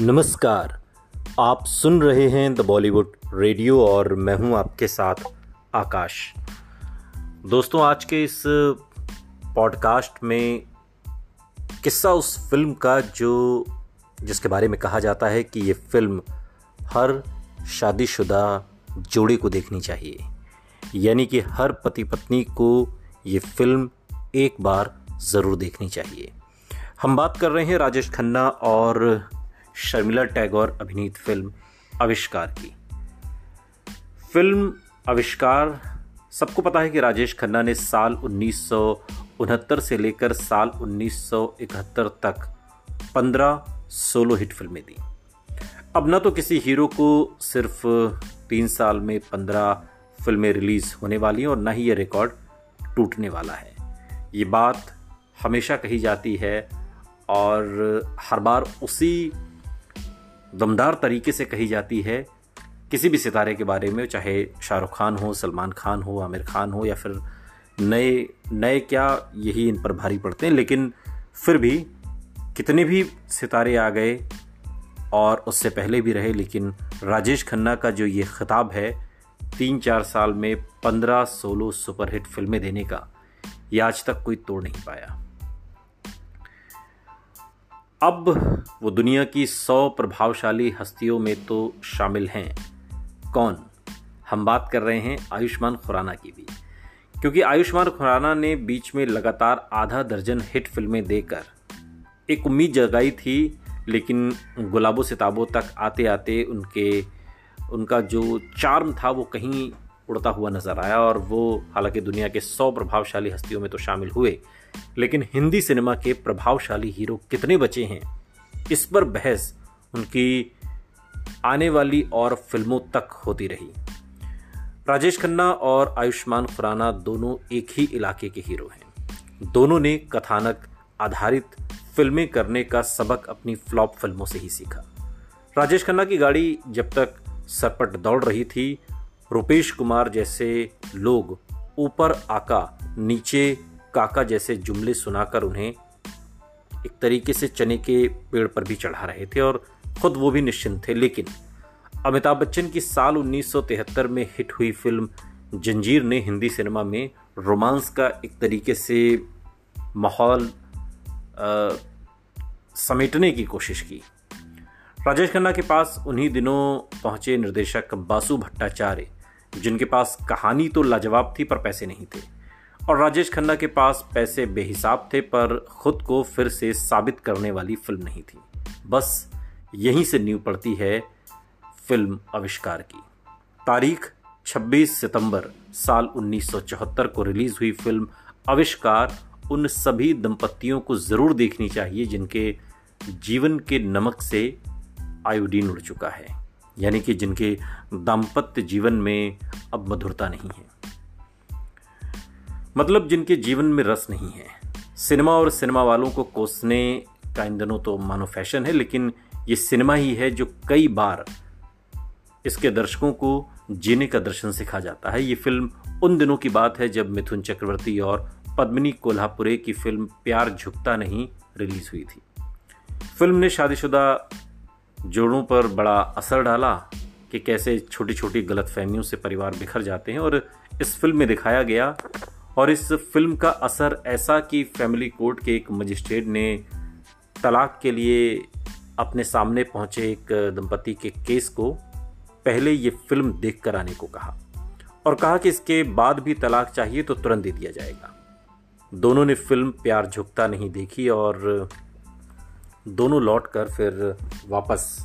नमस्कार। आप सुन रहे हैं द बॉलीवुड रेडियो और मैं हूँ आपके साथ आकाश। दोस्तों, आज के इस पॉडकास्ट में किस्सा उस फ़िल्म का जो, जिसके बारे में कहा जाता है कि ये फ़िल्म हर शादीशुदा जोड़े को देखनी चाहिए। यानी कि हर पति पत्नी को ये फ़िल्म एक बार ज़रूर देखनी चाहिए। हम बात कर रहे हैं राजेश खन्ना और शर्मिला टैगोर अभिनीत फ़िल्म आविष्कार की। फ़िल्म आविष्कार, सबको पता है कि राजेश खन्ना ने साल उन्नीस सौ उनहत्तर से लेकर साल 1971 तक 15 सोलो हिट फ़िल्में दी। अब न तो किसी हीरो को सिर्फ़ तीन साल में 15 फ़िल्में रिलीज़ होने वाली हैं और न ही ये रिकॉर्ड टूटने वाला है। ये बात हमेशा कही जाती है और हर बार उसी दमदार तरीके से कही जाती है, किसी भी सितारे के बारे में, चाहे शाहरुख खान हो, सलमान खान हो, आमिर खान हो, या फिर नए नए क्या यही इन पर भारी पड़ते हैं, लेकिन फिर भी कितने भी सितारे आ गए और उससे पहले भी रहे, लेकिन राजेश खन्ना का जो ये खिताब है तीन चार साल में पंद्रह सोलो सुपरहिट फ़िल्में देने का, ये आज तक कोई तोड़ नहीं पाया। अब वो दुनिया की सौ प्रभावशाली हस्तियों में तो शामिल हैं। कौन? हम बात कर रहे हैं आयुष्मान खुराना की भी। क्योंकि आयुष्मान खुराना ने बीच में लगातार आधा दर्जन हिट फ़िल्में देकर एक उम्मीद जगाई थी, लेकिन गुलाबों सिताबों तक आते आते उनके, उनका जो चार्म था वो कहीं उड़ता हुआ नज़र आया और वो हालाँकि दुनिया के सौ प्रभावशाली हस्तियों में तो शामिल हुए। लेकिन हिंदी सिनेमा के प्रभावशाली हीरो कितने बचे हैं? इस पर बहस उनकी आने वाली और फ़िल्मों तक होती रही। राजेश खन्ना और आयुष्मान खुराना दोनों एक ही इलाके के हीरो हैं। दोनों ने कथानक आधारित फ़िल्में करने का सबक अपनी फ्लॉप फ़िल्मों से ही सीखा। राजेश खन्ना की गाड़ी जब तक सरपट दौड़ रही थी, रुपेश कुमार जैसे लोग ऊपर आका नीचे काका जैसे जुमले सुनाकर उन्हें एक तरीके से चने के पेड़ पर भी चढ़ा रहे थे और खुद वो भी निश्चिंत थे। लेकिन अमिताभ बच्चन की साल 1973 में हिट हुई फ़िल्म जंजीर ने हिंदी सिनेमा में रोमांस का एक तरीके से माहौल समेटने की कोशिश की। राजेश खन्ना के पास उन्हीं दिनों पहुँचे निर्देशक बासु भट्टाचार्य, जिनके पास कहानी तो लाजवाब थी पर पैसे नहीं थे। और राजेश खन्ना के पास पैसे बेहिसाब थे, पर खुद को फिर से साबित करने वाली फ़िल्म नहीं थी। बस यहीं से नींव पड़ती है फ़िल्म आविष्कार की। तारीख 26 सितंबर साल 1974 को रिलीज़ हुई फ़िल्म आविष्कार। उन सभी दंपतियों को ज़रूर देखनी चाहिए, जिनके जीवन के नमक से आयोडीन उड़ चुका है, यानी कि जिनके दाम्पत्य जीवन में अब मधुरता नहीं है। मतलब जिनके जीवन में रस नहीं है। सिनेमा और सिनेमा वालों को कोसने का इन दिनों तो मानो फ़ैशन है, लेकिन ये सिनेमा ही है जो कई बार इसके दर्शकों को जीने का दर्शन सिखा जाता है। ये फ़िल्म उन दिनों की बात है जब मिथुन चक्रवर्ती और पद्मिनी कोल्हापुरे की फ़िल्म प्यार झुकता नहीं रिलीज़ हुई थी। फ़िल्म ने शादीशुदा जोड़ों पर बड़ा असर डाला कि कैसे छोटी छोटी गलत फहमियों से परिवार बिखर जाते हैं और इस फ़िल्म में दिखाया गया और इस फ़िल्म का असर ऐसा कि फैमिली कोर्ट के एक मजिस्ट्रेट ने तलाक के लिए अपने सामने पहुँचे एक दंपति के केस को, पहले ये फ़िल्म देख कर आने को कहा और कहा कि इसके बाद भी तलाक चाहिए तो तुरंत दे दिया जाएगा। दोनों ने फ़िल्म प्यार झुकता नहीं देखी और दोनों लौट कर फिर वापस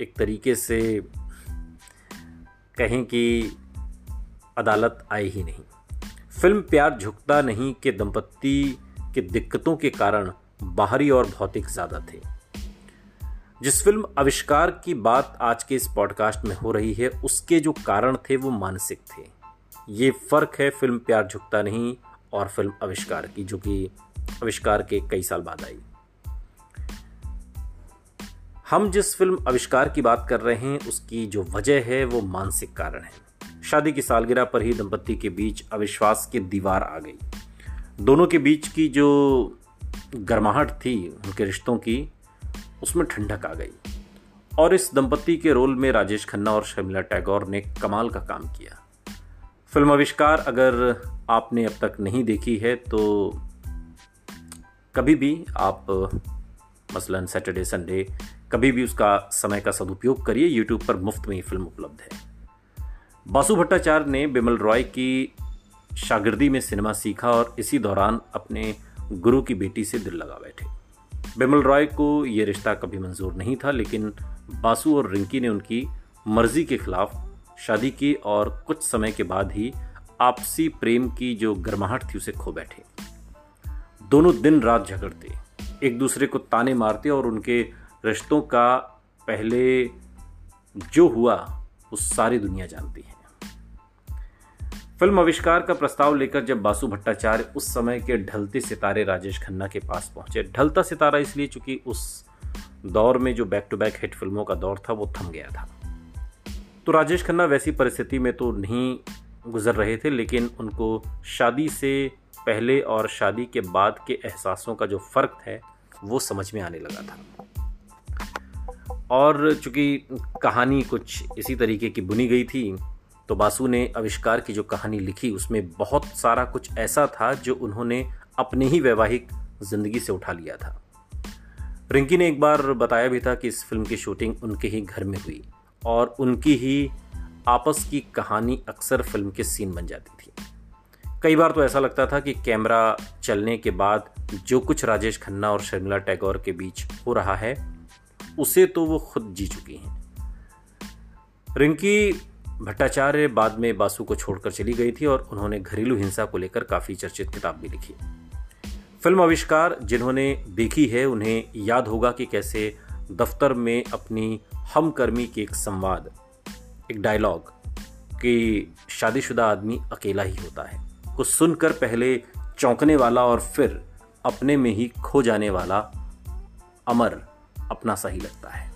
एक तरीके से कहें कि अदालत आई ही नहीं। फ़िल्म प्यार झुकता नहीं के दंपत्ति के दिक्कतों के कारण बाहरी और भौतिक ज़्यादा थे। जिस फ़िल्म आविष्कार की बात आज के इस पॉडकास्ट में हो रही है, उसके जो कारण थे वो मानसिक थे। ये फ़र्क है फ़िल्म प्यार झुकता नहीं और फ़िल्म आविष्कार की, जो कि आविष्कार के कई साल बाद आई। हम जिस फ़िल्म आविष्कार की बात कर रहे हैं, उसकी जो वजह है वो मानसिक कारण है। शादी की सालगिरह पर ही दंपत्ति के बीच अविश्वास की दीवार आ गई। दोनों के बीच की जो गर्माहट थी, उनके रिश्तों की, उसमें ठंडक आ गई। और इस दंपत्ति के रोल में राजेश खन्ना और शर्मिला टैगोर ने कमाल का काम किया। फ़िल्म आविष्कार अगर आपने अब तक नहीं देखी है तो कभी भी आप, मसलन सैटरडे संडे, कभी भी उसका समय का सदुपयोग करिए। यूट्यूब पर मुफ़्त में ही फ़िल्म उपलब्ध है। बासु भट्टाचार्य ने बिमल रॉय की शागिर्दी में सिनेमा सीखा और इसी दौरान अपने गुरु की बेटी से दिल लगा बैठे। बिमल रॉय को यह रिश्ता कभी मंजूर नहीं था, लेकिन बासु और रिंकी ने उनकी मर्ज़ी के खिलाफ शादी की और कुछ समय के बाद ही आपसी प्रेम की जो गर्माहट थी उसे खो बैठे। दोनों दिन रात झगड़ते, एक दूसरे को ताने मारते और उनके रिश्तों का पहले जो हुआ वो सारी दुनिया जानती है। फ़िल्म आविष्कार का प्रस्ताव लेकर जब बासु भट्टाचार्य उस समय के ढलते सितारे राजेश खन्ना के पास पहुँचे, ढलता सितारा इसलिए चूँकि उस दौर में जो बैक टू बैक हिट फ़िल्मों का दौर था, वो थम गया था। तो राजेश खन्ना वैसी परिस्थिति में तो नहीं गुजर रहे थे, लेकिन उनको शादी से पहले और शादी के बाद के एहसासों का जो फ़र्क है, वो समझ में आने लगा था। और चूँकि कहानी कुछ इसी तरीके की बुनी गई थी तो बासु ने आविष्कार की जो कहानी लिखी, उसमें बहुत सारा कुछ ऐसा था जो उन्होंने अपने ही वैवाहिक ज़िंदगी से उठा लिया था। रिंकी ने एक बार बताया भी था कि इस फ़िल्म की शूटिंग उनके ही घर में हुई और उनकी ही आपस की कहानी अक्सर फ़िल्म के सीन बन जाती थी। कई बार तो ऐसा लगता था कि कैमरा चलने के बाद जो कुछ राजेश खन्ना और शर्मिला टैगोर के बीच हो रहा है, उसे तो वो खुद जी चुकी हैं। रिंकी भट्टाचार्य बाद में बासु को छोड़कर चली गई थी और उन्होंने घरेलू हिंसा को लेकर काफ़ी चर्चित किताब भी लिखी। फ़िल्म आविष्कार जिन्होंने देखी है, उन्हें याद होगा कि कैसे दफ्तर में अपनी हमकर्मी के एक संवाद, एक डायलॉग कि शादीशुदा आदमी अकेला ही होता है। को सुनकर पहले चौंकने वाला और फिर अपने में ही खो जाने वाला अमर अपना सा ही लगता है।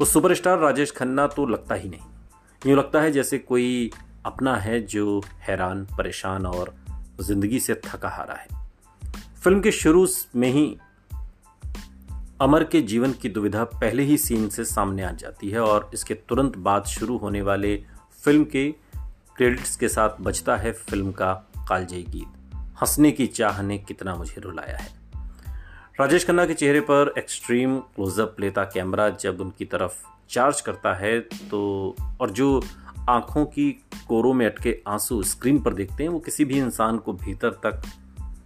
वो सुपरस्टार राजेश खन्ना तो लगता ही नहीं। यूँ लगता है जैसे कोई अपना है जो हैरान, परेशान और ज़िंदगी से थका हारा है। फ़िल्म के शुरू में ही अमर के जीवन की दुविधा पहले ही सीन से सामने आ जाती है और इसके तुरंत बाद शुरू होने वाले फ़िल्म के क्रेडिट्स के साथ बजता है फ़िल्म का कालजयी गीत। हंसने की चाह ने कितना मुझे रुलाया है। राजेश खन्ना के चेहरे पर एक्सट्रीम क्लोजअप लेता कैमरा जब उनकी तरफ़ चार्ज करता है तो और जो आँखों की कोरों में अटके आँसू स्क्रीन पर देखते हैं, वो किसी भी इंसान को भीतर तक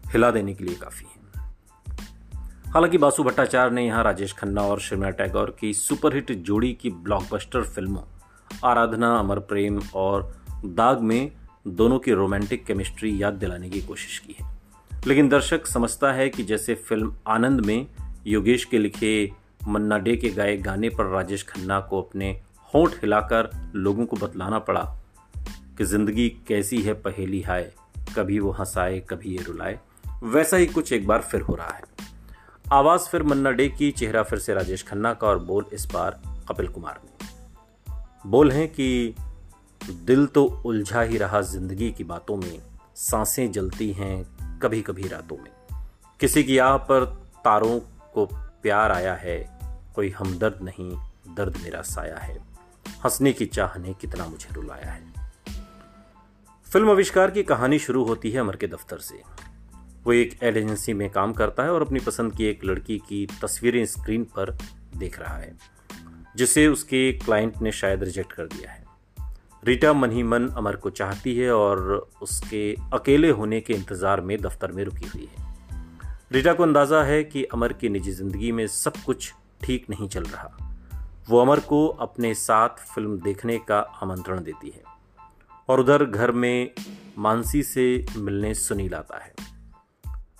हिला देने के लिए काफ़ी है। हालाँकि बासु भट्टाचार्य ने यहाँ राजेश खन्ना और शर्मिला टैगोर की सुपरहिट जोड़ी की ब्लॉकबस्टर फ़िल्मों, आराधना, अमर प्रेम और दाग में दोनों की रोमांटिक केमिस्ट्री याद दिलाने की कोशिश की है। लेकिन दर्शक समझता है कि जैसे फ़िल्म आनंद में योगेश के लिखे मन्ना डे के गाए गाने पर राजेश खन्ना को अपने होंठ हिलाकर लोगों को बतलाना पड़ा कि ज़िंदगी कैसी है पहेली हाय, कभी वो हंसाए, कभी ये रुलाए। वैसा ही कुछ एक बार फिर हो रहा है। आवाज़ फिर मन्ना डे की, चेहरा फिर से राजेश खन्ना का और बोल इस बार कपिल कुमार ने। बोल हैं कि दिल तो उलझा ही रहा ज़िंदगी की बातों में, साँसें जलती हैं कभी कभी रातों में। किसी की आह पर तारों को प्यार आया है, कोई हमदर्द नहीं, दर्द मेरा साया है। हंसने की चाह ने कितना मुझे रुलाया है। फ़िल्म आविष्कार की कहानी शुरू होती है अमर के दफ्तर से। वो एक एड एजेंसी में काम करता है और अपनी पसंद की एक लड़की की तस्वीरें स्क्रीन पर देख रहा है, जिसे उसके क्लाइंट ने शायद रिजेक्ट कर दिया है। रीटा मन ही मन अमर को चाहती है और उसके अकेले होने के इंतज़ार में दफ्तर में रुकी हुई है। रीटा को अंदाज़ा है कि अमर की निजी ज़िंदगी में सब कुछ ठीक नहीं चल रहा। वो अमर को अपने साथ फ़िल्म देखने का आमंत्रण देती है और उधर घर में मानसी से मिलने सुनील आता है।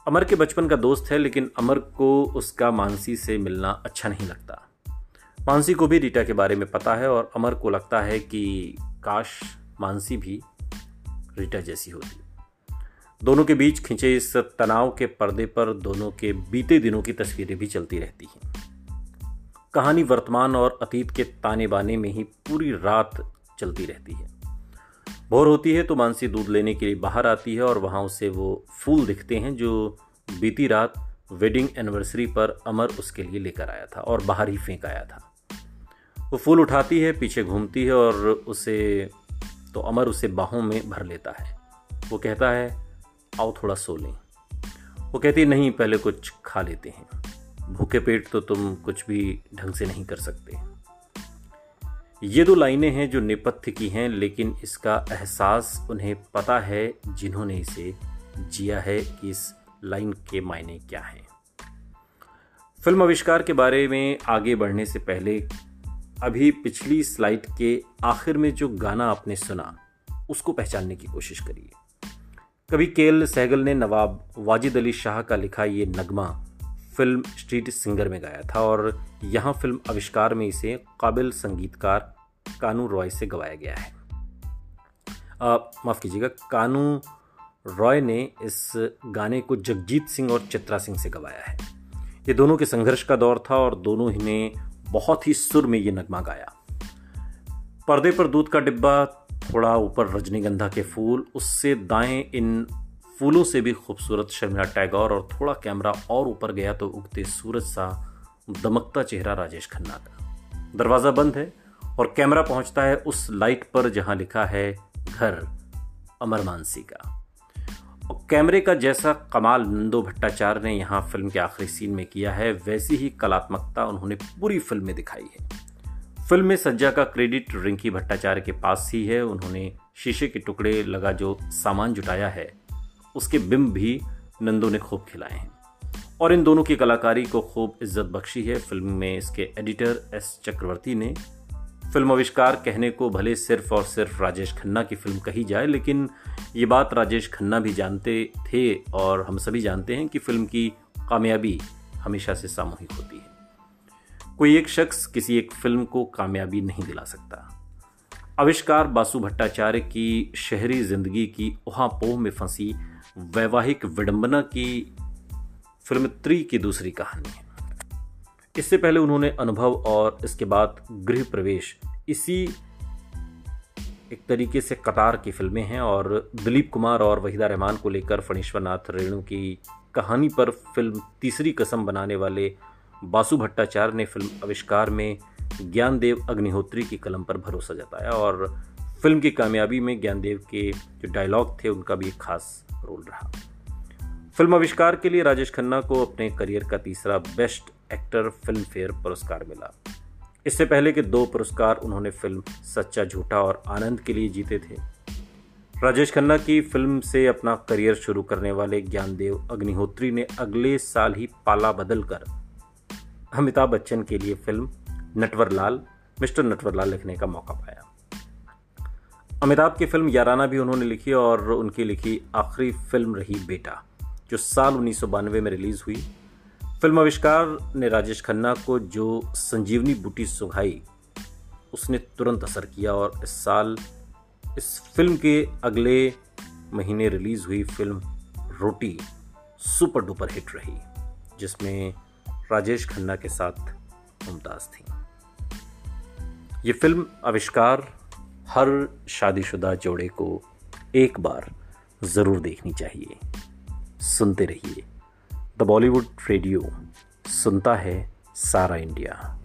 अमर के बचपन का दोस्त है, लेकिन अमर को उसका मानसी से मिलना अच्छा नहीं लगता। मानसी को भी रीटा के बारे में पता है और अमर को लगता है कि काश मानसी भी रीटा जैसी होती। दोनों के बीच खिंचे इस तनाव के पर्दे पर दोनों के बीते दिनों की तस्वीरें भी चलती रहती हैं। कहानी वर्तमान और अतीत के ताने बाने में ही पूरी रात चलती रहती है। भोर होती है तो मानसी दूध लेने के लिए बाहर आती है और वहाँ उसे वो फूल दिखते हैं जो बीती रात वेडिंग एनिवर्सरी पर अमर उसके लिए लेकर आया था और बाहर ही फेंक आया था। वो फूल उठाती है, पीछे घूमती है और उसे तो अमर उसे बाहों में भर लेता है। वो कहता है आओ थोड़ा सो लें। वो कहती, नहीं, पहले कुछ खा लेते हैं। भूखे पेट तो तुम कुछ भी ढंग से नहीं कर सकते। ये दो लाइनें हैं जो नेपथ्य की हैं, लेकिन इसका एहसास उन्हें पता है जिन्होंने इसे जिया है कि इस लाइन के मायने क्या हैं। फ़िल्म आविष्कार के बारे में आगे बढ़ने से पहले, अभी पिछली स्लाइड के आखिर में जो गाना आपने सुना, उसको पहचानने की कोशिश करिए। कभी केल सहगल ने नवाब वाजिद अली शाह का लिखा ये नगमा फ़िल्म स्ट्रीट सिंगर में गाया था और यहाँ फ़िल्म आविष्कार में इसे काबिल संगीतकार कानू रॉय से गवाया गया है। माफ़ कीजिएगा, कानू रॉय ने इस गाने को जगजीत सिंह और चित्रा सिंह से गवाया है। ये दोनों के संघर्ष का दौर था और दोनों ही ने बहुत ही सुर में ये नगमा गाया। पर्दे पर दूध का डिब्बा थोड़ा ऊपर रजनीगंधा के फूल, उससे दाएँ इन फूलों से भी खूबसूरत शर्मिला टैगोर और थोड़ा कैमरा और ऊपर गया तो उगते सूरज सा दमकता चेहरा राजेश खन्ना का। दरवाज़ा बंद है और कैमरा पहुँचता है उस लाइट पर जहाँ लिखा है, घर अमर मानसी का। और कैमरे का जैसा कमाल नंदो भट्टाचार्य ने यहाँ फ़िल्म के आखिरी सीन में किया है, वैसी ही कलात्मकता उन्होंने पूरी फ़िल्म में दिखाई है। फ़िल्म में सज्जा का क्रेडिट रिंकी भट्टाचार्य के पास ही है। उन्होंने शीशे के टुकड़े लगा जो सामान जुटाया है, उसके बिंब भी नंदो ने खूब खिलाए हैं। और इन दोनों की कलाकारी को खूब इज़्ज़त बख्शी है। फ़िल्म में इसके एडिटर एस चक्रवर्ती ने फ़िल्म आविष्कार कहने को भले सिर्फ़ और सिर्फ़ राजेश खन्ना की फ़िल्म कही जाए, लेकिन ये बात राजेश खन्ना भी जानते थे और हम सभी जानते हैं कि फ़िल्म की कामयाबी हमेशा से सामूहिक होती है। कोई एक शख्स किसी एक फ़िल्म को कामयाबी नहीं दिला सकता। आविष्कार बासु भट्टाचार्य की शहरी ज़िंदगी की उहापोह में फंसी वैवाहिक विडंबना की फ़िल्म त्री की दूसरी कहानी है। इससे पहले उन्होंने अनुभव और इसके बाद गृह प्रवेश, इसी एक तरीके से कतार की फ़िल्में हैं और दिलीप कुमार और वहीदा रहमान को लेकर फणीश्वर नाथ रेणु की कहानी पर फ़िल्म तीसरी कसम बनाने वाले बासु भट्टाचार्य ने फ़िल्म आविष्कार में ज्ञानदेव अग्निहोत्री की कलम पर भरोसा जताया और फ़िल्म की कामयाबी में ज्ञानदेव के जो डायलॉग थे, उनका भी एक खास रोल रहा। फ़िल्म आविष्कार के लिए राजेश खन्ना को अपने करियर का तीसरा बेस्ट एक्टर फ़िल्म फेयर पुरस्कार मिला। इससे पहले के दो पुरस्कार उन्होंने फ़िल्म सच्चा झूठा और आनंद के लिए जीते थे। राजेश खन्ना की फ़िल्म से अपना करियर शुरू करने वाले ज्ञानदेव अग्निहोत्री ने अगले साल ही पाला बदल कर अमिताभ बच्चन के लिए फ़िल्म नटवरलाल, मिस्टर नटवरलाल लिखने का मौका पाया। अमिताभ की फ़िल्म याराना भी उन्होंने लिखी और उनकी लिखी आखिरी फ़िल्म रही बेटा, जो साल उन्नीस सौ बानवे में रिलीज़ हुई। फ़िल्म आविष्कार ने राजेश खन्ना को जो संजीवनी बूटी सुघाई उसने तुरंत असर किया और इस साल, इस फ़िल्म के अगले महीने रिलीज़ हुई film Roti super duper hit रही, जिसमें राजेश खन्ना के साथ मुमताज़ थी। ये फ़िल्म आविष्कार हर शादीशुदा जोड़े को एक बार ज़रूर देखनी चाहिए। सुनते रहिए। द बॉलीवुड रेडियो सुनता है सारा इंडिया।